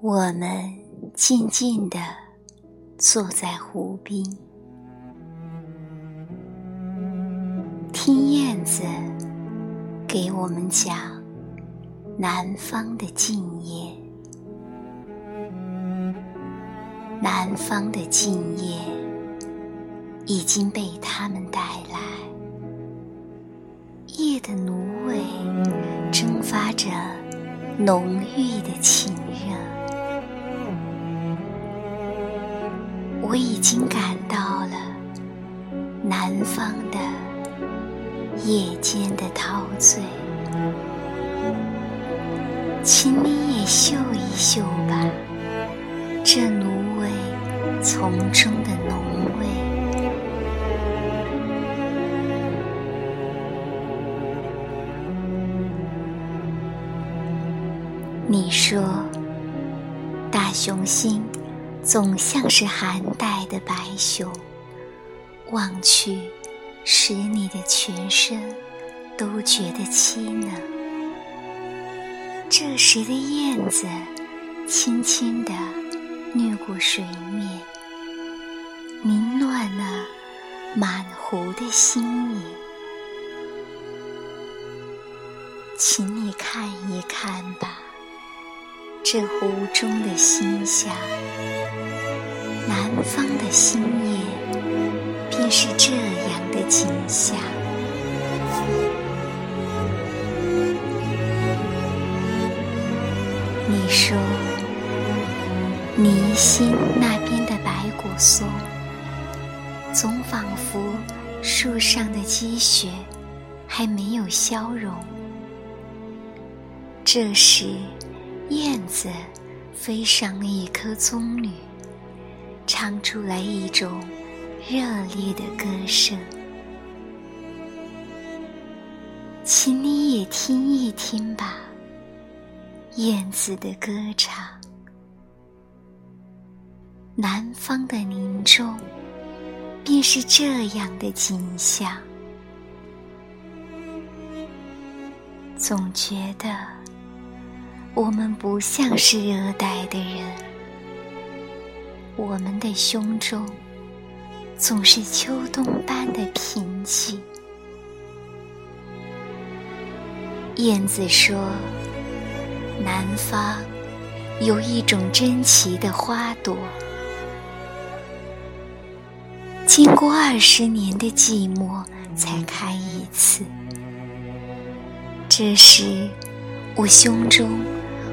我们静静地坐在湖边，听燕子给我们讲南方的静夜。南方的静夜已经被他们带来，夜的芦苇蒸发着浓郁的情我已经感到了南方的夜间的陶醉，请你也嗅一嗅吧，这芦苇丛中的浓味。你说，大雄心。总像是寒带的白熊，望去，使你的全身都觉得凄冷。这时的燕子轻轻地掠过水面，凝暖了满湖的星影。请你看一看吧。这湖中的星象，南方的星夜，便是这样的景象。你说，泥心那边的白骨松，总仿佛树上的积雪还没有消融。这时。燕子飞上了一棵棕榈，唱出来一种热烈的歌声，请你也听一听吧，燕子的歌唱。南方的林中，便是这样的景象，总觉得。我们不像是热带的人，我们的胸中总是秋冬般的平静。燕子说：“南方有一种珍奇的花朵，经过二十年的寂寞才开一次。”这时，我胸中。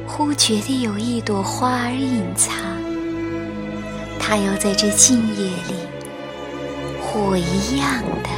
忽觉得有一朵花儿隐藏，他要在这静夜里，火一样的